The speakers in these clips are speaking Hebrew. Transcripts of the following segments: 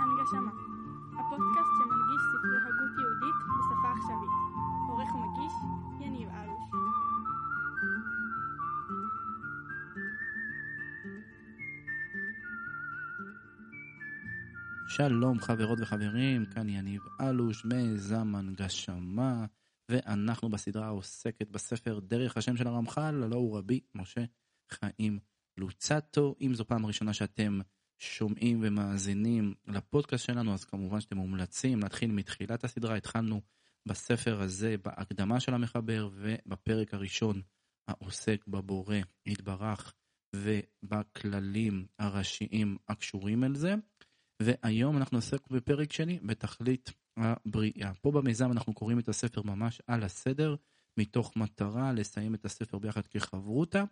הנגשמה, הפודקאסט שמנגיש ספרי הגות יהודית בשפה עכשווית. עורך ומגיש, יניב אלוש. שלום חברות וחברים, כאן יניב אלוש, מיזם הנגשמה, ואנחנו בסדרה העוסקת בספר דרך השם של הרמח"ל, הלא הוא רבי משה חיים לוצטו. אם זו פעם ראשונה שאתם שומעים ומאזינים לפודקאסט שלנו, אז כמובן שאתם מומלצים להתחיל מתחילת הסדרה. התחלנו בספר הזה, בהקדמה של המחבר, ובפרק הראשון העוסק בבורא יתברך ובכללים הראשיים הקשורים אל זה. והיום אנחנו נעסק בפרק שני, בתכלית הבריאה. פה במיזם אנחנו קוראים את הספר ממש על הסדר, מתוך מטרה לסיים את הספר ביחד כחברותה,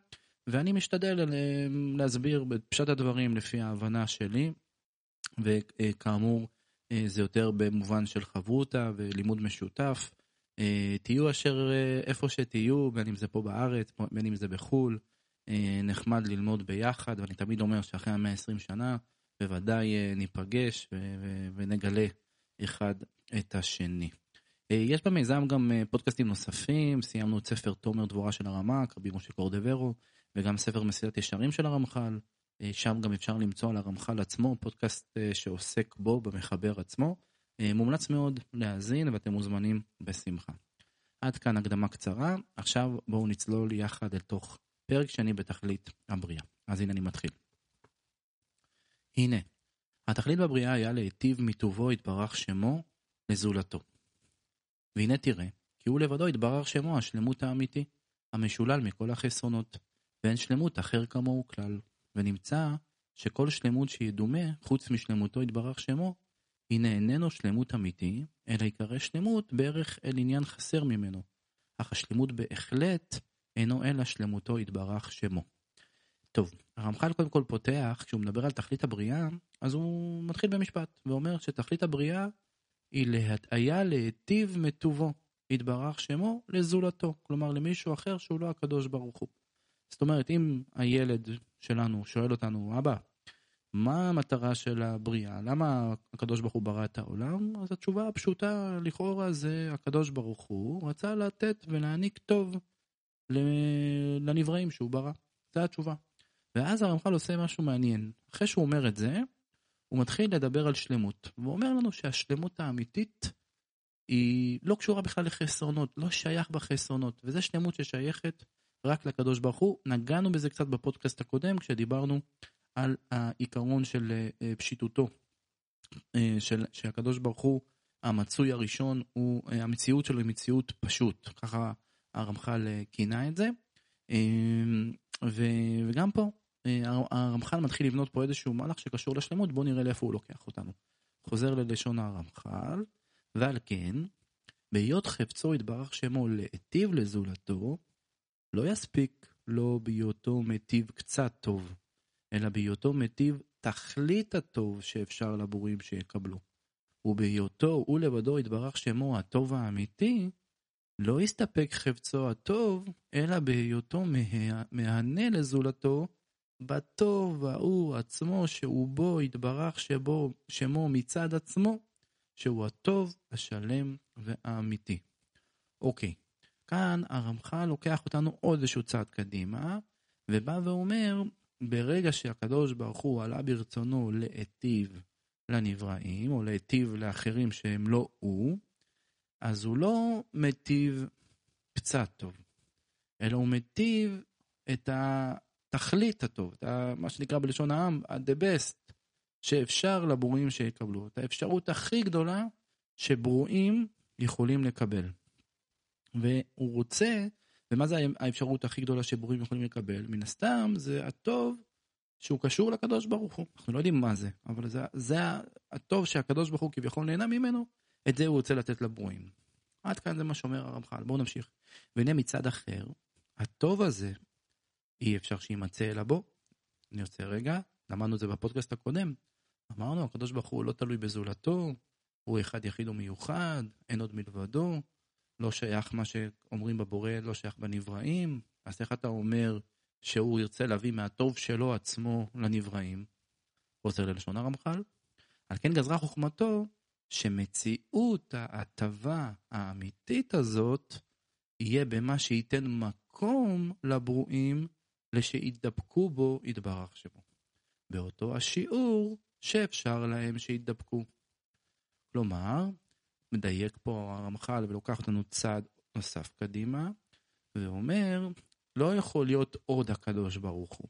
ואני משתדל אה, להסביר בפשט הדברים לפי ההבנה שלי, וכאמור אה, זה יותר במובן של חברותה ולימוד משותף. אה, תהיו אשר איפה שתהיו, בין אם זה פה בארץ, בין אם זה בחו"ל, נחמד ללמוד ביחד, ואני תמיד אומר שאחרי המאה ה-20 שנה, בוודאי ניפגש ונגלה אחד את השני. אה, יש במיזם גם אה, פודקאסטים נוספים, סיימנו את ספר תומר דבורה של הרמ"ק, רבי משה קורדברו, וגם ספר מסילת ישרים של הרמח"ל. שם גם אפשר למצוא על הרמח"ל עצמו, פודקאסט שעוסק בו, במחבר עצמו. מומלץ מאוד להאזין ואתם מוזמנים בשמחה. עד כאן הקדמה קצרה, עכשיו בואו נצלול יחד אל תוך פרק שני בתכלית הבריאה. אז הנה אני מתחיל. הנה, התכלית בבריאה היה להיטיב מטובו יתברך שמו לזולתו. והנה תראה, כי הוא לבדו יתברך שמו השלמות האמיתי, המשולל מכל החסרונות, ואין שלמות אחר כמוהו כלל. ונמצא שכל שלמות שידומה, חוץ משלמותו יתברך שמו, הנה איננו שלמות אמיתי, אלא יקרא שלמות בערך אל עניין חסר ממנו. אך השלמות בהחלט אינו אלא שלמותו יתברך שמו. טוב, הרמח"ל קודם כל פותח, כשהוא מדבר על תכלית הבריאה, אז הוא מתחיל במשפט, ואומר שתכלית הבריאה היא להטעיה להיטיב מטובו, יתברך שמו לזולתו, כלומר למישהו אחר שהוא לא הקדוש ברוך הוא. זאת אומרת, אם הילד שלנו שואל אותנו, אבא, מה המטרה של הבריאה? למה הקדוש ברוך הוא ברא את העולם? אז התשובה הפשוטה לכאורה זה הקדוש ברוך הוא רצה לתת ולהעניק טוב לנבראים שהוא ברא. זו התשובה. ואז הרמח"ל עושה משהו מעניין. אחרי שהוא אומר את זה, הוא מתחיל לדבר על שלמות. והוא אומר לנו שהשלמות האמיתית היא לא קשורה בכלל לחסרונות, לא שייך בחסרונות, וזו שלמות ששייכת רק לקדוש ברוך הוא. נגענו בזה קצת בפודקאסט הקודם, כשדיברנו על העיקרון של אה, פשיטותו, אה, של, שהקדוש ברוך הוא, המצוי הראשון, הוא, אה, המציאות שלו היא מציאות פשוט, ככה הרמח"ל כינה את זה. וגם פה הרמח"ל מתחיל לבנות פה איזשהו מהלך שקשור לשלמות, בואו נראה לאיפה הוא לוקח אותנו. חוזר ללשון הרמח"ל, ועל כן, בהיות חפצו יתברך שמו להיטיב לזולתו, לא יספיק לו בהיותו מטיב קצת טוב, אלא בהיותו מטיב תכלית הטוב שאפשר לבורים שיקבלו. ובהיותו הוא לבדו יתברך שמו הטוב האמיתי, לא יסתפק חפצו הטוב, אלא בהיותו מהנה לזולתו, בטוב ההוא עצמו שהוא בו יתברך שבו שמו מצד עצמו, שהוא הטוב, השלם והאמיתי. אוקיי, כאן הרמח"ל לוקח אותנו עוד איזשהו צעד קדימה, ובא ואומר, ברגע שהקדוש ברוך הוא עלה ברצונו להיטיב לנבראים, או להיטיב לאחרים שהם לא הוא, אז הוא לא מטיב קצת טוב, אלא הוא מטיב את התכלית הטוב, את מה שנקרא בלשון העם, ה-the best, שאפשר לברואים שיקבלו, את האפשרות הכי גדולה שברואים יכולים לקבל. והוא רוצה, ומה זה האפשרות הכי גדולה שברואים יכולים לקבל? מן הסתם זה הטוב שהוא קשור לקדוש ברוך הוא. אנחנו לא יודעים מה זה, אבל זה, זה הטוב שהקדוש ברוך הוא כביכול נהנה ממנו, את זה הוא רוצה לתת לברואים. עד כאן זה מה שאומר הרמח"ל, בואו נמשיך. והנה מצד אחר, הטוב הזה, אי אפשר שיימצא אלא בו. אני עושה רגע, למדנו את זה בפודקאסט הקודם. אמרנו, הקדוש ברוך הוא לא תלוי בזולתו, הוא אחד יחיד ומיוחד, אין עוד מלבדו, לא שייך מה שאומרים בבורא, לא שייך בנבראים, אז איך אתה אומר שהוא ירצה להביא מהטוב שלו עצמו לנבראים? חוזר ללשון הרמח"ל. על כן גזרה חוכמתו שמציאות ההטבה האמיתית הזאת יהיה במה שייתן מקום לברואים לשידבקו בו יתברך שמו. באותו השיעור שאפשר להם שידבקו. כלומר, מדייק פה הרמח"ל ולוקח אותנו צעד נוסף קדימה, ואומר, לא יכול להיות עוד הקדוש ברוך הוא.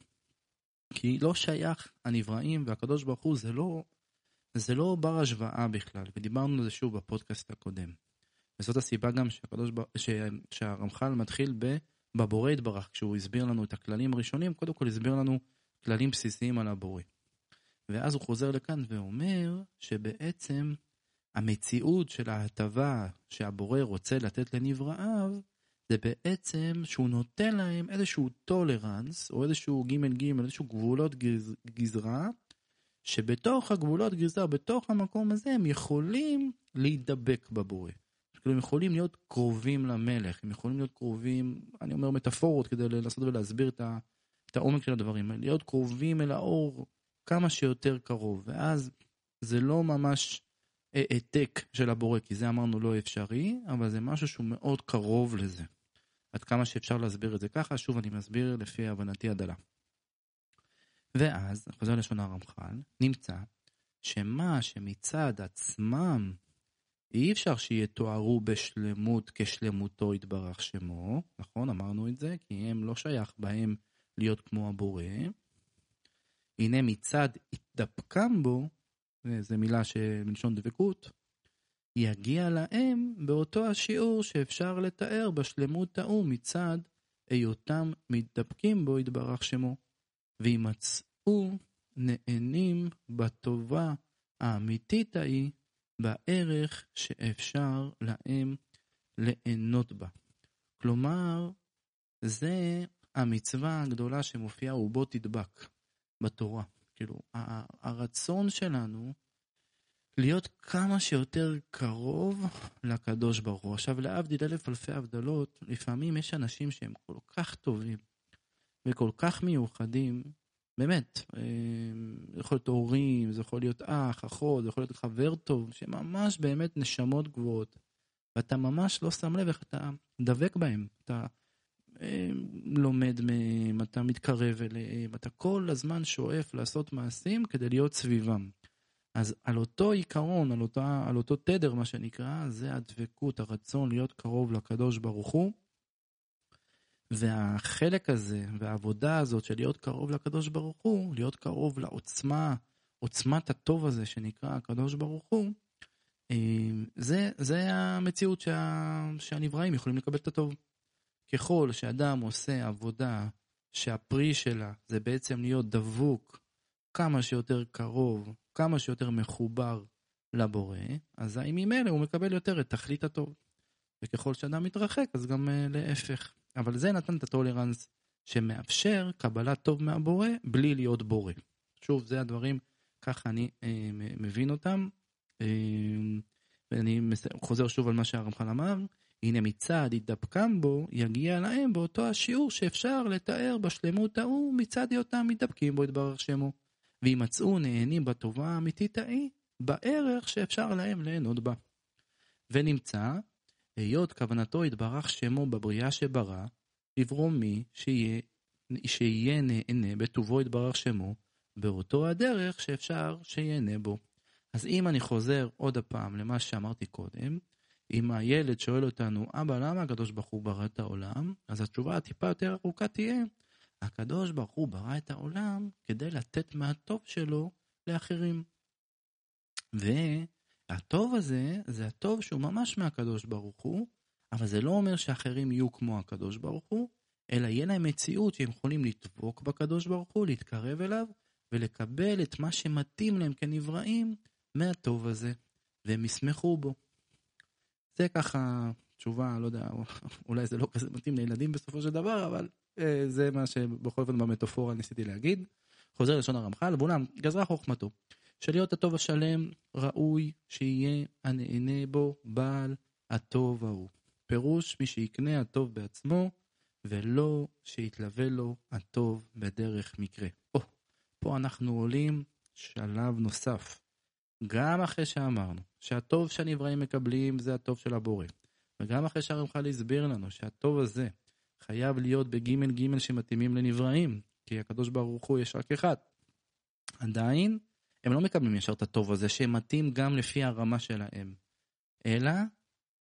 כי לא שייך הנבראים והקדוש ברוך הוא זה לא, זה לא בר השוואה בכלל, ודיברנו על זה שוב בפודקאסט הקודם. וזאת הסיבה גם שהקדוש, שהרמח"ל מתחיל ב, בבורא יתברך, כשהוא הסביר לנו את הכללים הראשונים, קודם כל הסביר לנו כללים בסיסיים על הבורא. ואז הוא חוזר לכאן ואומר שבעצם המציאות של ההטבה שהבורא רוצה לתת לנבראיו, זה בעצם שהוא נותן להם איזשהו טולרנס, או איזשהו ג' ג', איזשהו גבולות גז, גזרה, שבתוך הגבולות גזרה, בתוך המקום הזה, הם יכולים להידבק בבורא. כאילו הם יכולים להיות קרובים למלך, הם יכולים להיות קרובים, אני אומר מטאפורות כדי לנסות ולהסביר את, ה, את העומק של הדברים, להיות קרובים אל האור כמה שיותר קרוב, ואז זה לא ממש העתק של הבורא, כי זה אמרנו לא אפשרי, אבל זה משהו שהוא מאוד קרוב לזה. עד כמה שאפשר להסביר את זה ככה, שוב אני מסביר לפי הבנתי הדלה. ואז, חוזר לשון הרמח"ל, נמצא שמה שמצד עצמם אי אפשר שיתוארו בשלמות כשלמותו יתברך שמו, נכון? אמרנו את זה, כי הם לא שייך בהם להיות כמו הבורא. הנה מצד התדפקם בו, זו מילה מלשון דבקות, יגיע להם באותו השיעור שאפשר לתאר בשלמות ההוא מצד היותם מתדפקים בו יתברך שמו, וימצאו נהנים בטובה האמיתית ההיא בערך שאפשר להם ליהנות בה. כלומר, זה המצווה הגדולה שמופיעה ובו תדבק בתורה. כאילו, הרצון שלנו להיות כמה שיותר קרוב לקדוש ברוך הוא. עכשיו, להבדיל אלף אלפי הבדלות, לפעמים יש אנשים שהם כל כך טובים וכל כך מיוחדים, באמת, אה, זה יכול להיות הורים, זה יכול להיות אח, אחות, זה יכול להיות חבר טוב, שממש באמת נשמות גבוהות, ואתה ממש לא שם לב איך אתה דבק בהם, אתה אה, לומד מהם, אתה מתקרב אליהם, אתה כל הזמן שואף לעשות מעשים כדי להיות סביבם. אז על אותו עיקרון, על, אותה, על אותו תדר מה שנקרא, זה הדבקות, הרצון להיות קרוב לקדוש ברוך הוא. והחלק הזה והעבודה הזאת של להיות קרוב לקדוש ברוך הוא, להיות קרוב לעוצמה, עוצמת הטוב הזה שנקרא הקדוש ברוך הוא, אה, זה, זה המציאות שה, שהנבראים יכולים לקבל את הטוב. ככל שאדם עושה עבודה שהפרי שלה זה בעצם להיות דבוק כמה שיותר קרוב, כמה שיותר מחובר לבורא, אזי ממילא הוא מקבל יותר את תכלית הטוב. וככל שאדם מתרחק אז גם uh, להפך. אבל זה נתן את הטולרנס שמאפשר קבלת טוב מהבורא בלי להיות בורא. שוב, זה הדברים, ככה אני אה, מבין אותם. אה, ואני חוזר שוב על מה שהרמח"ל אמר, הנה מצד התדפקם בו, יגיע להם באותו השיעור שאפשר לתאר בשלמות ההוא מצד היותם מתדפקים בו יתברך שמו. וימצאו נהנים בטובה האמיתית ההיא, בערך שאפשר להם ליהנות בה. ונמצא היות כוונתו יתברך שמו בבריאה שברא, לברוא מי שיהיה, שיהיה נהנה בטובו יתברך שמו, באותו הדרך שאפשר שיהנה בו. אז אם אני חוזר עוד הפעם למה שאמרתי קודם, אם הילד שואל אותנו, אבא, למה הקדוש ברוך הוא ברא את העולם? אז התשובה הטיפה יותר ארוכה תהיה, הקדוש ברוך הוא ברא את העולם כדי לתת מהטוב שלו לאחרים. ו... הטוב הזה, זה הטוב שהוא ממש מהקדוש ברוך הוא, אבל זה לא אומר שאחרים יהיו כמו הקדוש ברוך הוא, אלא יהיה להם מציאות שהם יכולים לדבוק בקדוש ברוך הוא, להתקרב אליו, ולקבל את מה שמתאים להם כנבראים מהטוב הזה, והם ישמחו בו. זה ככה תשובה, לא יודע, אולי זה לא כזה מתאים לילדים בסופו של דבר, אבל אה, זה מה שבכל אופן במטאפורה ניסיתי להגיד. חוזר לשון הרמח"ל, ואולם גזרה חוכמתו. שלהיות הטוב השלם ראוי שיהיה הנהנה בו בעל הטוב ההוא. פירוש מי שיקנה הטוב בעצמו, ולא שיתלווה לו הטוב בדרך מקרה. או, פה אנחנו עולים שלב נוסף. גם אחרי שאמרנו שהטוב שהנבראים מקבלים זה הטוב של הבורא, וגם אחרי שהרמח"ל הסביר לנו שהטוב הזה חייב להיות בגימל גימל שמתאימים לנבראים, כי הקדוש ברוך הוא יש רק אחד. עדיין, הם לא מקבלים ישר את הטוב הזה שמתאים גם לפי הרמה שלהם, אלא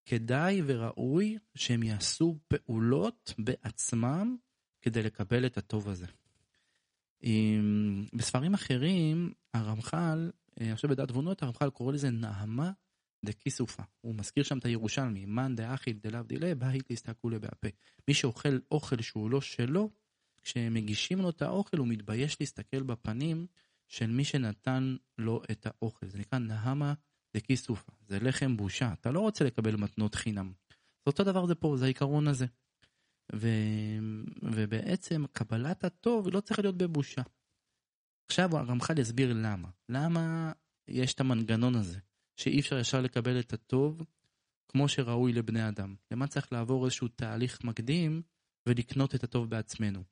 כדאי וראוי שהם יעשו פעולות בעצמם כדי לקבל את הטוב הזה. בספרים אחרים, הרמח"ל, אה, עכשיו בדעת תבונות, הרמח"ל קורא לזה נעמה דכיסופה. הוא מזכיר שם את הירושלמי, מאן דאכיל דלאו דילה, בהית להסתכלו לבהפה. מי שאוכל אוכל שהוא לא שלו, כשמגישים לו את האוכל הוא מתבייש להסתכל בפנים של מי שנתן לו את האוכל. זה נקרא נהמה דכיסופה. זה לחם בושה. אתה לא רוצה לקבל מתנות חינם. זה אותו דבר זה פה, זה העיקרון הזה. ו... ובעצם קבלת הטוב לא צריכה להיות בבושה. עכשיו הרמח"ל יסביר למה. למה יש את המנגנון הזה, שאי אפשר ישר לקבל את הטוב כמו שראוי לבני אדם. למה צריך לעבור איזשהו תהליך מקדים ולקנות את הטוב בעצמנו.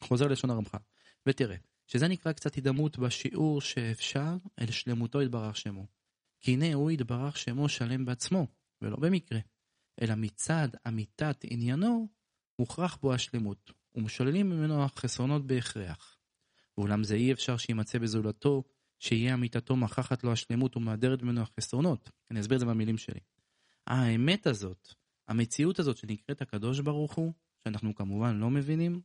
חוזר לשון הרמח"ל, ותראה, שזה נקרא קצת הידמות בשיעור שאפשר אל שלמותו יתברך שמו. כי הנה הוא יתברך שמו שלם בעצמו, ולא במקרה, אלא מצד אמיתת עניינו, מוכרח בו השלמות, ומשוללים ממנו החסרונות בהכרח. ואולם זה אי אפשר שימצא בזולתו, שיהיה אמיתתו מכחת לו השלמות ומהדרת ממנו החסרונות. אני אסביר את זה במילים שלי. האמת הזאת, המציאות הזאת שנקראת הקדוש ברוך הוא, שאנחנו כמובן לא מבינים,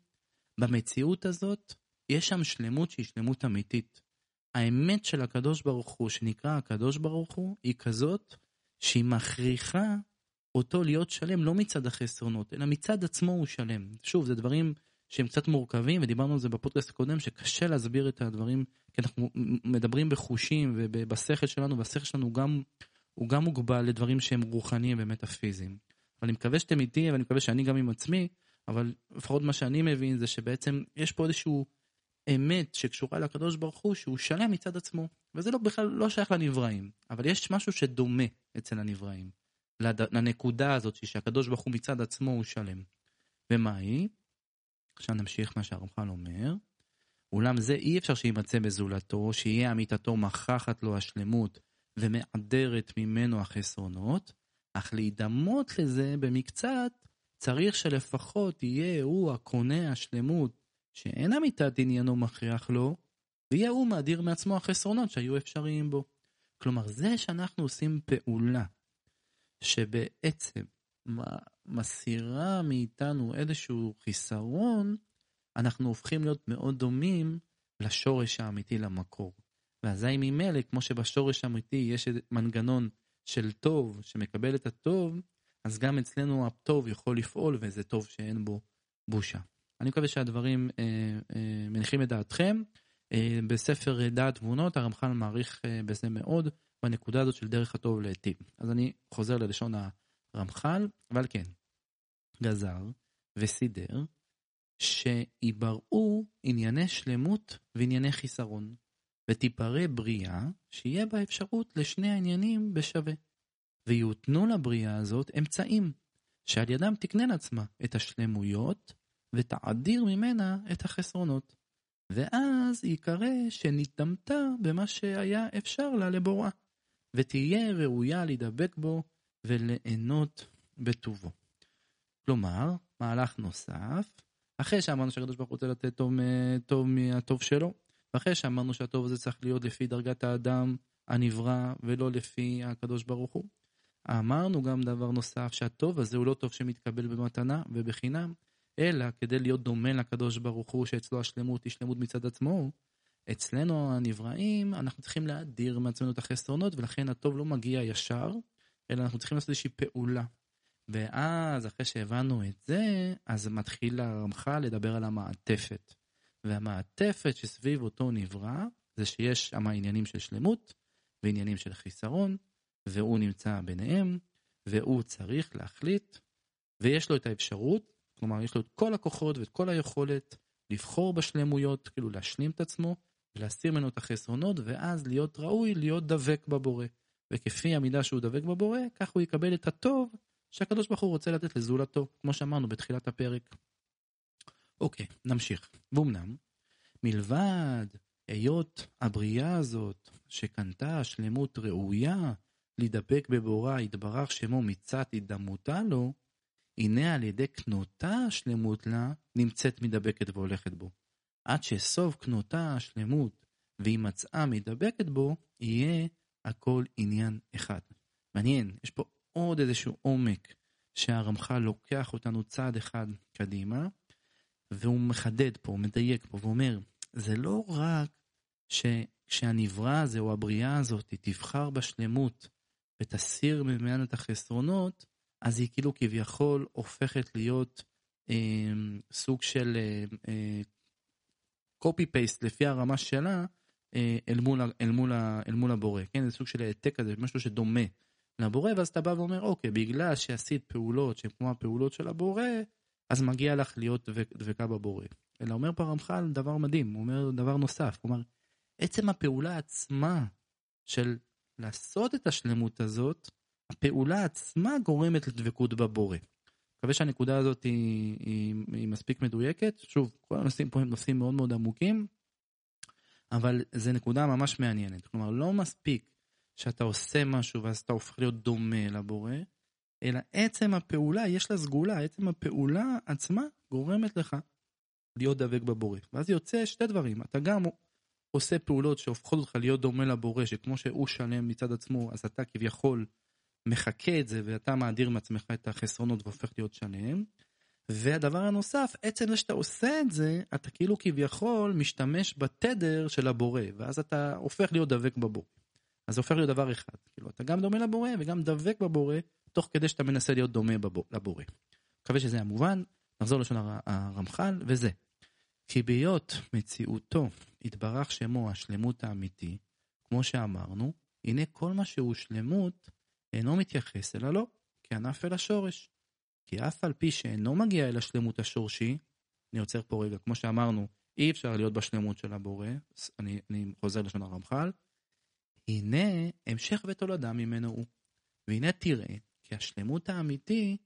במציאות הזאת יש שם שלמות שהיא שלמות אמיתית. האמת של הקדוש ברוך הוא, שנקרא הקדוש ברוך הוא, היא כזאת שהיא מכריחה אותו להיות שלם לא מצד החסרונות, אלא מצד עצמו הוא שלם. שוב, זה דברים שהם קצת מורכבים, ודיברנו על זה בפודקאסט הקודם, שקשה להסביר את הדברים, כי אנחנו מדברים בחושים ובשכל שלנו, והשכל שלנו גם, הוא גם מוגבל לדברים שהם רוחניים ומטאפיזיים. אבל אני מקווה שאתם איתי, ואני מקווה שאני גם עם עצמי, אבל לפחות מה שאני מבין זה שבעצם יש פה איזשהו אמת שקשורה לקדוש ברוך הוא שהוא שלם מצד עצמו וזה לא בכלל לא שייך לנבראים אבל יש משהו שדומה אצל הנבראים לנקודה הזאת שהקדוש ברוך הוא מצד עצמו הוא שלם. ומה היא? עכשיו נמשיך מה שהרמח"ל אומר. אולם זה אי אפשר שימצא בזולתו, שיהיה אמיתתו מכחת לו השלמות ומעדרת ממנו החסרונות, אך להידמות לזה במקצת צריך שלפחות יהיה הוא הקונה השלמות שאין אמיתת עניינו מכריח לו, ויהיה הוא מאדיר מעצמו החסרונות שהיו אפשריים בו. כלומר, זה שאנחנו עושים פעולה שבעצם מסירה מאיתנו איזשהו חיסרון, אנחנו הופכים להיות מאוד דומים לשורש האמיתי למקור. ואזי ממילא, כמו שבשורש האמיתי יש מנגנון של טוב שמקבל את הטוב, אז גם אצלנו הטוב יכול לפעול וזה טוב שאין בו בושה. אני מקווה שהדברים אה, אה, מניחים את דעתכם. אה, בספר דעת תבונות הרמח"ל מעריך אה, בזה מאוד בנקודה הזאת של דרך הטוב להיטיב. אז אני חוזר ללשון הרמח"ל, אבל כן, גזר וסידר שיבראו ענייני שלמות וענייני חיסרון, ותיפרא בריאה שיהיה בה אפשרות לשני העניינים בשווה. ויותנו לבריאה הזאת אמצעים, שעל ידם תקנה לעצמה את השלמויות ותעדיר ממנה את החסרונות. ואז ייקרא שנתדמתה במה שהיה אפשר לה לבוראה, ותהיה ראויה להידבק בו וליהנות בטובו. כלומר, מהלך נוסף, אחרי שאמרנו שהקדוש ברוך הוא רוצה לתת טוב, טוב מהטוב שלו, ואחרי שאמרנו שהטוב הזה צריך להיות לפי דרגת האדם הנברא ולא לפי הקדוש ברוך הוא, אמרנו גם דבר נוסף, שהטוב הזה הוא לא טוב שמתקבל במתנה ובחינם, אלא כדי להיות דומה לקדוש ברוך הוא, שאצלו השלמות היא שלמות מצד עצמו, אצלנו הנבראים, אנחנו צריכים להדיר מעצמנו את החסרונות, ולכן הטוב לא מגיע ישר, אלא אנחנו צריכים לעשות איזושהי פעולה. ואז, אחרי שהבנו את זה, אז מתחיל הרמח"ל לדבר על המעטפת. והמעטפת שסביב אותו נברא, זה שיש שם עניינים של שלמות ועניינים של חיסרון, והוא נמצא ביניהם, והוא צריך להחליט, ויש לו את האפשרות, כלומר יש לו את כל הכוחות ואת כל היכולת לבחור בשלמויות, כאילו להשלים את עצמו, ולהסיר ממנו את החסרונות, ואז להיות ראוי, להיות דבק בבורא. וכפי המידה שהוא דבק בבורא, כך הוא יקבל את הטוב שהקדוש ברוך הוא רוצה לתת לזולתו, כמו שאמרנו בתחילת הפרק. אוקיי, נמשיך. ואומנם, מלבד היות הבריאה הזאת, שקנתה שלמות ראויה להידבק בבורא יתברך שמו מצד הידמותה לו, הנה על ידי קנותה השלמות לה נמצאת מדבקת והולכת בו. עד שסוף קנותה השלמות והיא מצאה מדבקת בו, יהיה הכל עניין אחד. מעניין, יש פה עוד איזשהו עומק שהרמח"ל לוקח אותנו צעד אחד קדימה, והוא מחדד פה, מדייק פה, ואומר, זה לא רק שכשהנברא הזה או הבריאה הזאת תבחר בשלמות ותסיר ממנה את החסרונות, אז היא כאילו כביכול הופכת להיות אה, סוג של אה, אה, פייסט לפי הרמה שלה אה, אל, מול, אל, מול, אל מול הבורא, כן? זה סוג של העתק כזה, משהו שדומה לבורא, ואז אתה בא ואומר, אוקיי, בגלל שעשית פעולות שהן כמו הפעולות של הבורא, אז מגיע לך להיות דבקה בבורא. אלא אומר פה הרמח"ל דבר מדהים, הוא אומר דבר נוסף, הוא אומר, עצם הפעולה עצמה של לעשות את השלמות הזאת, הפעולה עצמה גורמת לדבקות בבורא. מקווה שהנקודה הזאת היא, היא, היא מספיק מדויקת. שוב, כל הנושאים פה הם נושאים מאוד מאוד עמוקים, אבל זו נקודה ממש מעניינת. כלומר, לא מספיק שאתה עושה משהו ואז אתה הופך להיות דומה לבורא, אלא עצם הפעולה, יש לה סגולה, עצם הפעולה עצמה גורמת לך להיות דבק בבורא. ואז יוצא שתי דברים, אתה גם עושה פעולות שהופכות אותך להיות דומה לבורא, שכמו שהוא שלם מצד עצמו, אז אתה כביכול מחקה את זה ואתה מאדיר מעצמך את החסרונות והופך להיות שלם. והדבר הנוסף, עצם זה שאתה עושה את זה, אתה כאילו כביכול משתמש בתדר של הבורא, ואז אתה הופך להיות דבק בבורא. אז זה הופך להיות דבר אחד, כאילו אתה גם דומה לבורא וגם דבק בבורא, תוך כדי שאתה מנסה להיות דומה לבורא. מקווה שזה היה מובן, נחזור לשון הרמח"ל, וזה. כי בהיות מציאותו יתברך שמו השלמות האמיתי, כמו שאמרנו, הנה כל מה שהוא שלמות אינו מתייחס אלא לא, כענף אל השורש. כי אף על פי שאינו מגיע אל השלמות השורשי, אני עוצר פה רגע, כמו שאמרנו, אי אפשר להיות בשלמות של הבורא, אני, אני חוזר לשון הרמח"ל, הנה המשך ותולדה ממנו הוא. והנה תראה, כי השלמות האמיתי,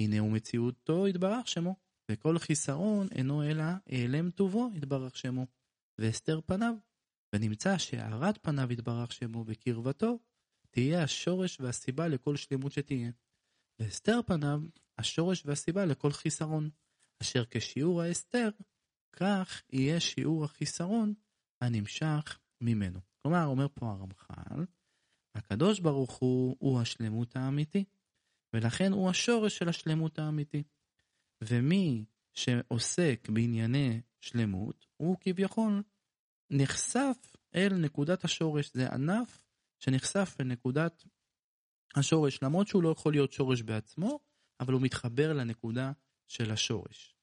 הנה הוא מציאותו יתברך שמו, וכל חיסרון אינו אלא העלם טובו יתברך שמו, והסתר פניו, ונמצא שהארת פניו יתברך שמו וקרבתו, תהיה השורש והסיבה לכל שלמות שתהיה. והסתר פניו, השורש והסיבה לכל חיסרון, אשר כשיעור ההסתר, כך יהיה שיעור החיסרון הנמשך ממנו. כלומר, אומר פה הרמח"ל, הקדוש ברוך הוא הוא השלמות האמיתי, ולכן הוא השורש של השלמות האמיתי. ומי שעוסק בענייני שלמות, הוא כביכול נחשף אל נקודת השורש. זה ענף שנחשף אל נקודת השורש, למרות שהוא לא יכול להיות שורש בעצמו, אבל הוא מתחבר לנקודה של השורש.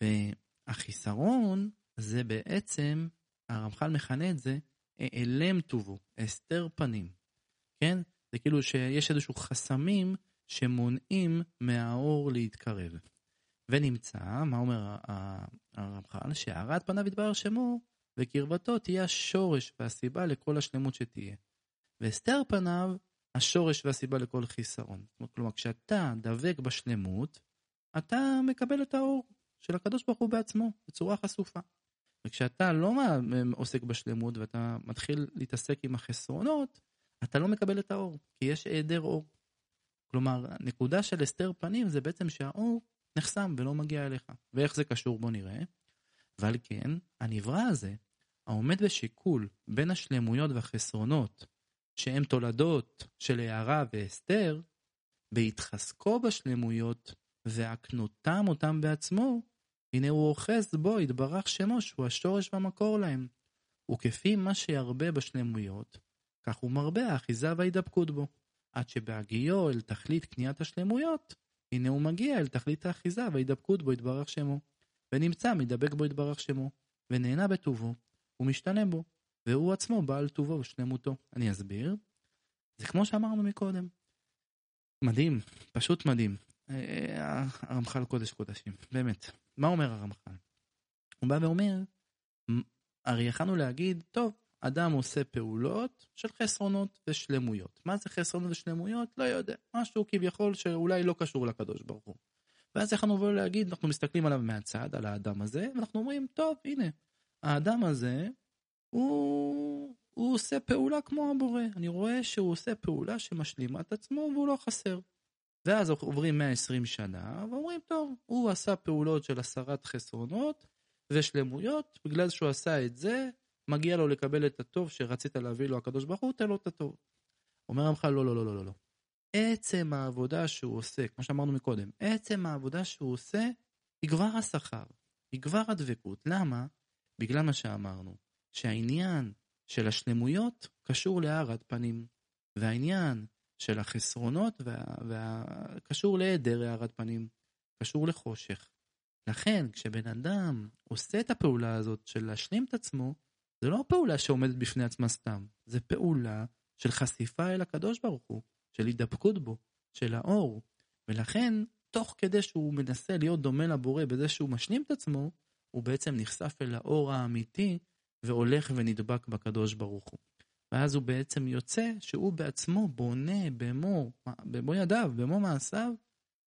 והחיסרון זה בעצם, הרמח"ל מכנה את זה, העלם טובו, הסתר פנים. כן? זה כאילו שיש איזשהו חסמים שמונעים מהאור להתקרב. ונמצא, מה אומר הרמח"ל? שהארת פניו יתברר שמו, וקרבתו תהיה השורש והסיבה לכל השלמות שתהיה. והסתר פניו, השורש והסיבה לכל חיסרון. כלומר, כשאתה דבק בשלמות, אתה מקבל את האור של הקדוש ברוך הוא בעצמו, בצורה חשופה. וכשאתה לא עוסק בשלמות ואתה מתחיל להתעסק עם החסרונות, אתה לא מקבל את האור, כי יש היעדר אור. כלומר, הנקודה של הסתר פנים זה בעצם שהאור נחסם ולא מגיע אליך. ואיך זה קשור בוא נראה. ועל כן, הנברא הזה, העומד בשיקול בין השלמויות והחסרונות, שהם תולדות של הערה והסתר, בהתחזקו בשלמויות והקנותם אותם בעצמו, הנה הוא אוחז בו, יתברך שמו, שהוא השורש והמקור להם. וכפי מה שירבה בשלמויות, כך הוא מרבה האחיזה וההידבקות בו, עד שבהגיעו אל תכלית קניית השלמויות, הנה הוא מגיע אל תכלית האחיזה וההידבקות בו יתברך שמו, ונמצא מדבק בו יתברך שמו, ונהנה בטובו, ומשתנה בו, והוא עצמו בעל טובו ושלמותו. אני אסביר. זה כמו שאמרנו מקודם. מדהים, פשוט מדהים. אה, הרמח"ל קודש קודשים, באמת. מה אומר הרמח"ל? הוא בא ואומר, הרי יכלנו להגיד, טוב, אדם עושה פעולות של חסרונות ושלמויות. מה זה חסרונות ושלמויות? לא יודע. משהו כביכול שאולי לא קשור לקדוש ברוך הוא. ואז יכולנו לבוא להגיד, אנחנו מסתכלים עליו מהצד, על האדם הזה, ואנחנו אומרים, טוב, הנה, האדם הזה, הוא, הוא עושה פעולה כמו הבורא. אני רואה שהוא עושה פעולה שמשלימה את עצמו והוא לא חסר. ואז עוברים 120 שנה, ואומרים, טוב, הוא עשה פעולות של הסרת חסרונות ושלמויות, בגלל שהוא עשה את זה, מגיע לו לקבל את הטוב שרצית להביא לו הקדוש ברוך הוא, תן לו את הטוב. אומר עמך, לא, לא, לא, לא, לא. עצם העבודה שהוא עושה, כמו שאמרנו מקודם, עצם העבודה שהוא עושה, היא כבר השכר, היא כבר הדבקות. למה? בגלל מה שאמרנו, שהעניין של השלמויות קשור להארת פנים, והעניין של החסרונות וה, וה, קשור להיעדר הארת פנים, קשור לחושך. לכן, כשבן אדם עושה את הפעולה הזאת של להשלים את עצמו, זה לא פעולה שעומדת בפני עצמה סתם, זה פעולה של חשיפה אל הקדוש ברוך הוא, של הידבקות בו, של האור. ולכן, תוך כדי שהוא מנסה להיות דומה לבורא בזה שהוא משלים את עצמו, הוא בעצם נחשף אל האור האמיתי והולך ונדבק בקדוש ברוך הוא. ואז הוא בעצם יוצא שהוא בעצמו בונה במו, במו ידיו, במו מעשיו,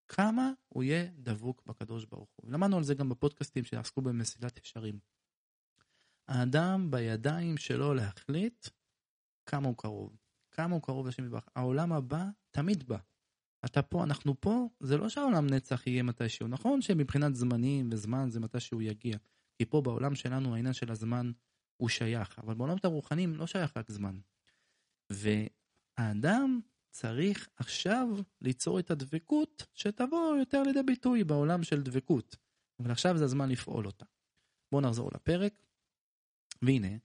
כמה הוא יהיה דבוק בקדוש ברוך הוא. למדנו על זה גם בפודקאסטים שעסקו במסילת ישרים. האדם בידיים שלו להחליט כמה הוא קרוב, כמה הוא קרוב לשם יתברך. העולם הבא תמיד בא. אתה פה, אנחנו פה, זה לא שהעולם נצח יהיה מתישהו. נכון שמבחינת זמנים וזמן זה מתישהו יגיע. כי פה בעולם שלנו העניין של הזמן הוא שייך, אבל בעולמות הרוחניים לא שייך רק זמן. והאדם צריך עכשיו ליצור את הדבקות שתבוא יותר לידי ביטוי בעולם של דבקות. אבל עכשיו זה הזמן לפעול אותה. בואו נחזור לפרק. והנה,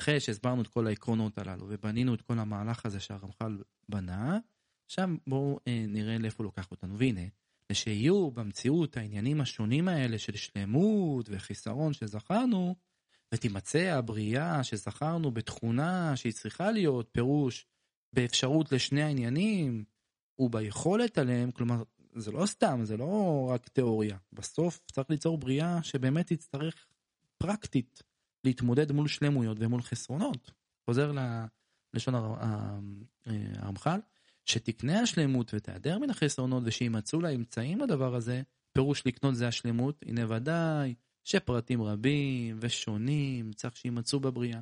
אחרי שהסברנו את כל העקרונות הללו ובנינו את כל המהלך הזה שהרמח"ל בנה, עכשיו בואו אה, נראה לאיפה הוא לוקח אותנו. והנה, לשיהיו במציאות העניינים השונים האלה של שלמות וחיסרון שזכרנו, ותימצא הבריאה שזכרנו בתכונה שהיא צריכה להיות פירוש באפשרות לשני העניינים וביכולת עליהם, כלומר זה לא סתם, זה לא רק תיאוריה, בסוף צריך ליצור בריאה שבאמת תצטרך פרקטית להתמודד מול שלמויות ומול חסרונות. חוזר ללשון הרמח"ל, שתקנה השלמות ותיעדר מן החסרונות ושימצאו לה אמצעים לדבר הזה, פירוש לקנות זה השלמות, הנה ודאי שפרטים רבים ושונים צריך שימצאו בבריאה,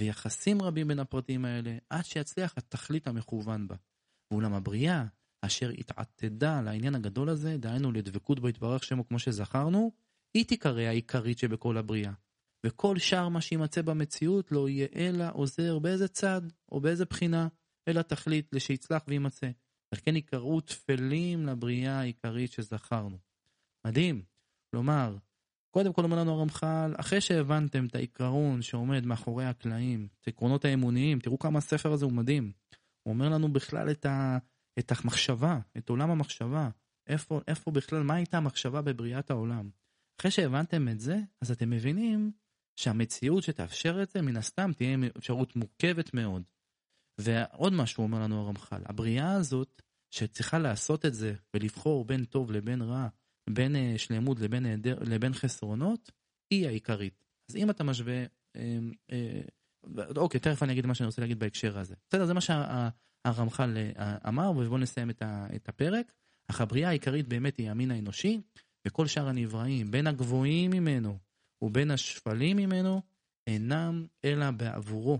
ויחסים רבים בין הפרטים האלה, עד שיצליח התכלית המכוון בה. ואולם הבריאה, אשר התעתדה לעניין הגדול הזה, דהיינו לדבקות בו יתברך שמו כמו שזכרנו, היא תיקרא העיקרית שבכל הבריאה. וכל שאר מה שימצא במציאות לא יהיה אלא עוזר באיזה צד או באיזה בחינה, אלא תכלית לשיצלח וימצא. על כן יקראו תפלים לבריאה העיקרית שזכרנו. מדהים. כלומר, קודם כל אומר לנו הרמח"ל, אחרי שהבנתם את העיקרון שעומד מאחורי הקלעים, את העקרונות האמוניים, תראו כמה הספר הזה הוא מדהים. הוא אומר לנו בכלל את, ה, את המחשבה, את עולם המחשבה. איפה, איפה בכלל, מה הייתה המחשבה בבריאת העולם. אחרי שהבנתם את זה, אז אתם מבינים שהמציאות שתאפשר את זה, מן הסתם תהיה אפשרות מורכבת מאוד. ועוד משהו אומר לנו הרמח"ל, הבריאה הזאת, שצריכה לעשות את זה ולבחור בין טוב לבין רע, בין uh, שלמות לבין, היעדר, לבין חסרונות, היא העיקרית. אז אם אתה משווה, אה, אה, אוקיי, תכף אני אגיד מה שאני רוצה להגיד בהקשר הזה. בסדר, זה מה שהרמח"ל שה, אמר, ובואו נסיים את, ה, את הפרק. אך הבריאה העיקרית באמת היא המין האנושי, וכל שאר הנבראים, בין הגבוהים ממנו ובין השפלים ממנו, אינם אלא בעבורו,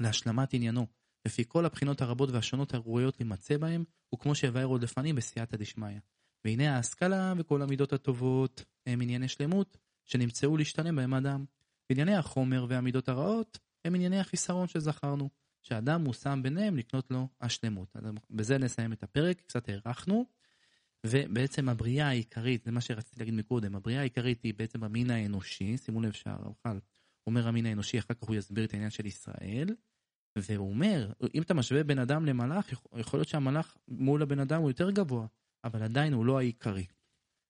להשלמת עניינו, לפי כל הבחינות הרבות והשונות הראויות להימצא בהם, וכמו שהבאר עוד לפנים בסייעתא דשמיא. והנה ההשכלה וכל המידות הטובות הם ענייני שלמות, שנמצאו להשתלם בהם אדם. וענייני החומר והמידות הרעות הם ענייני החיסרון שזכרנו, שאדם מושם ביניהם לקנות לו השלמות. אז בזה נסיים את הפרק, קצת הארכנו. ובעצם הבריאה העיקרית, זה מה שרציתי להגיד מקודם, הבריאה העיקרית היא בעצם המין האנושי, שימו לב שהרמח"ל אומר המין האנושי, אחר כך הוא יסביר את העניין של ישראל, והוא אומר, אם אתה משווה בן אדם למלאך, יכול להיות שהמלאך מול הבן אדם הוא יותר גבוה, אבל עדיין הוא לא העיקרי.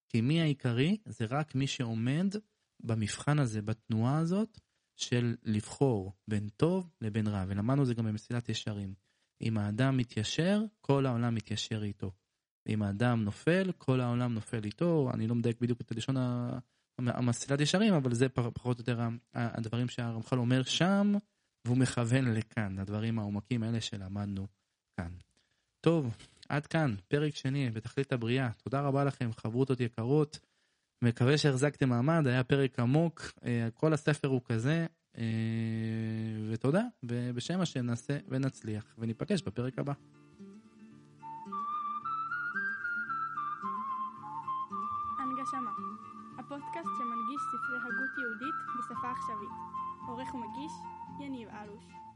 כי מי העיקרי? זה רק מי שעומד במבחן הזה, בתנועה הזאת, של לבחור בין טוב לבין רע, ולמדנו זה גם במסילת ישרים. אם האדם מתיישר, כל העולם מתיישר איתו. אם האדם נופל, כל העולם נופל איתו. אני לא מדייק בדיוק את הלשון המסילת ישרים, אבל זה פחות או יותר הדברים שהרמח"ל אומר שם, והוא מכוון לכאן, לדברים העומקים האלה שלמדנו כאן. טוב, עד כאן, פרק שני בתכלית הבריאה. תודה רבה לכם, חברותות יקרות. מקווה שהחזקתם מעמד, היה פרק עמוק, אה, כל הספר הוא כזה, אה, ותודה, ובשם השם נעשה ונצליח, וניפגש בפרק הבא. הנגשמה הפודקאסט שמנגיש ספרי הגות יהודית בשפה עכשווית עורך ומגיש יניב אלוש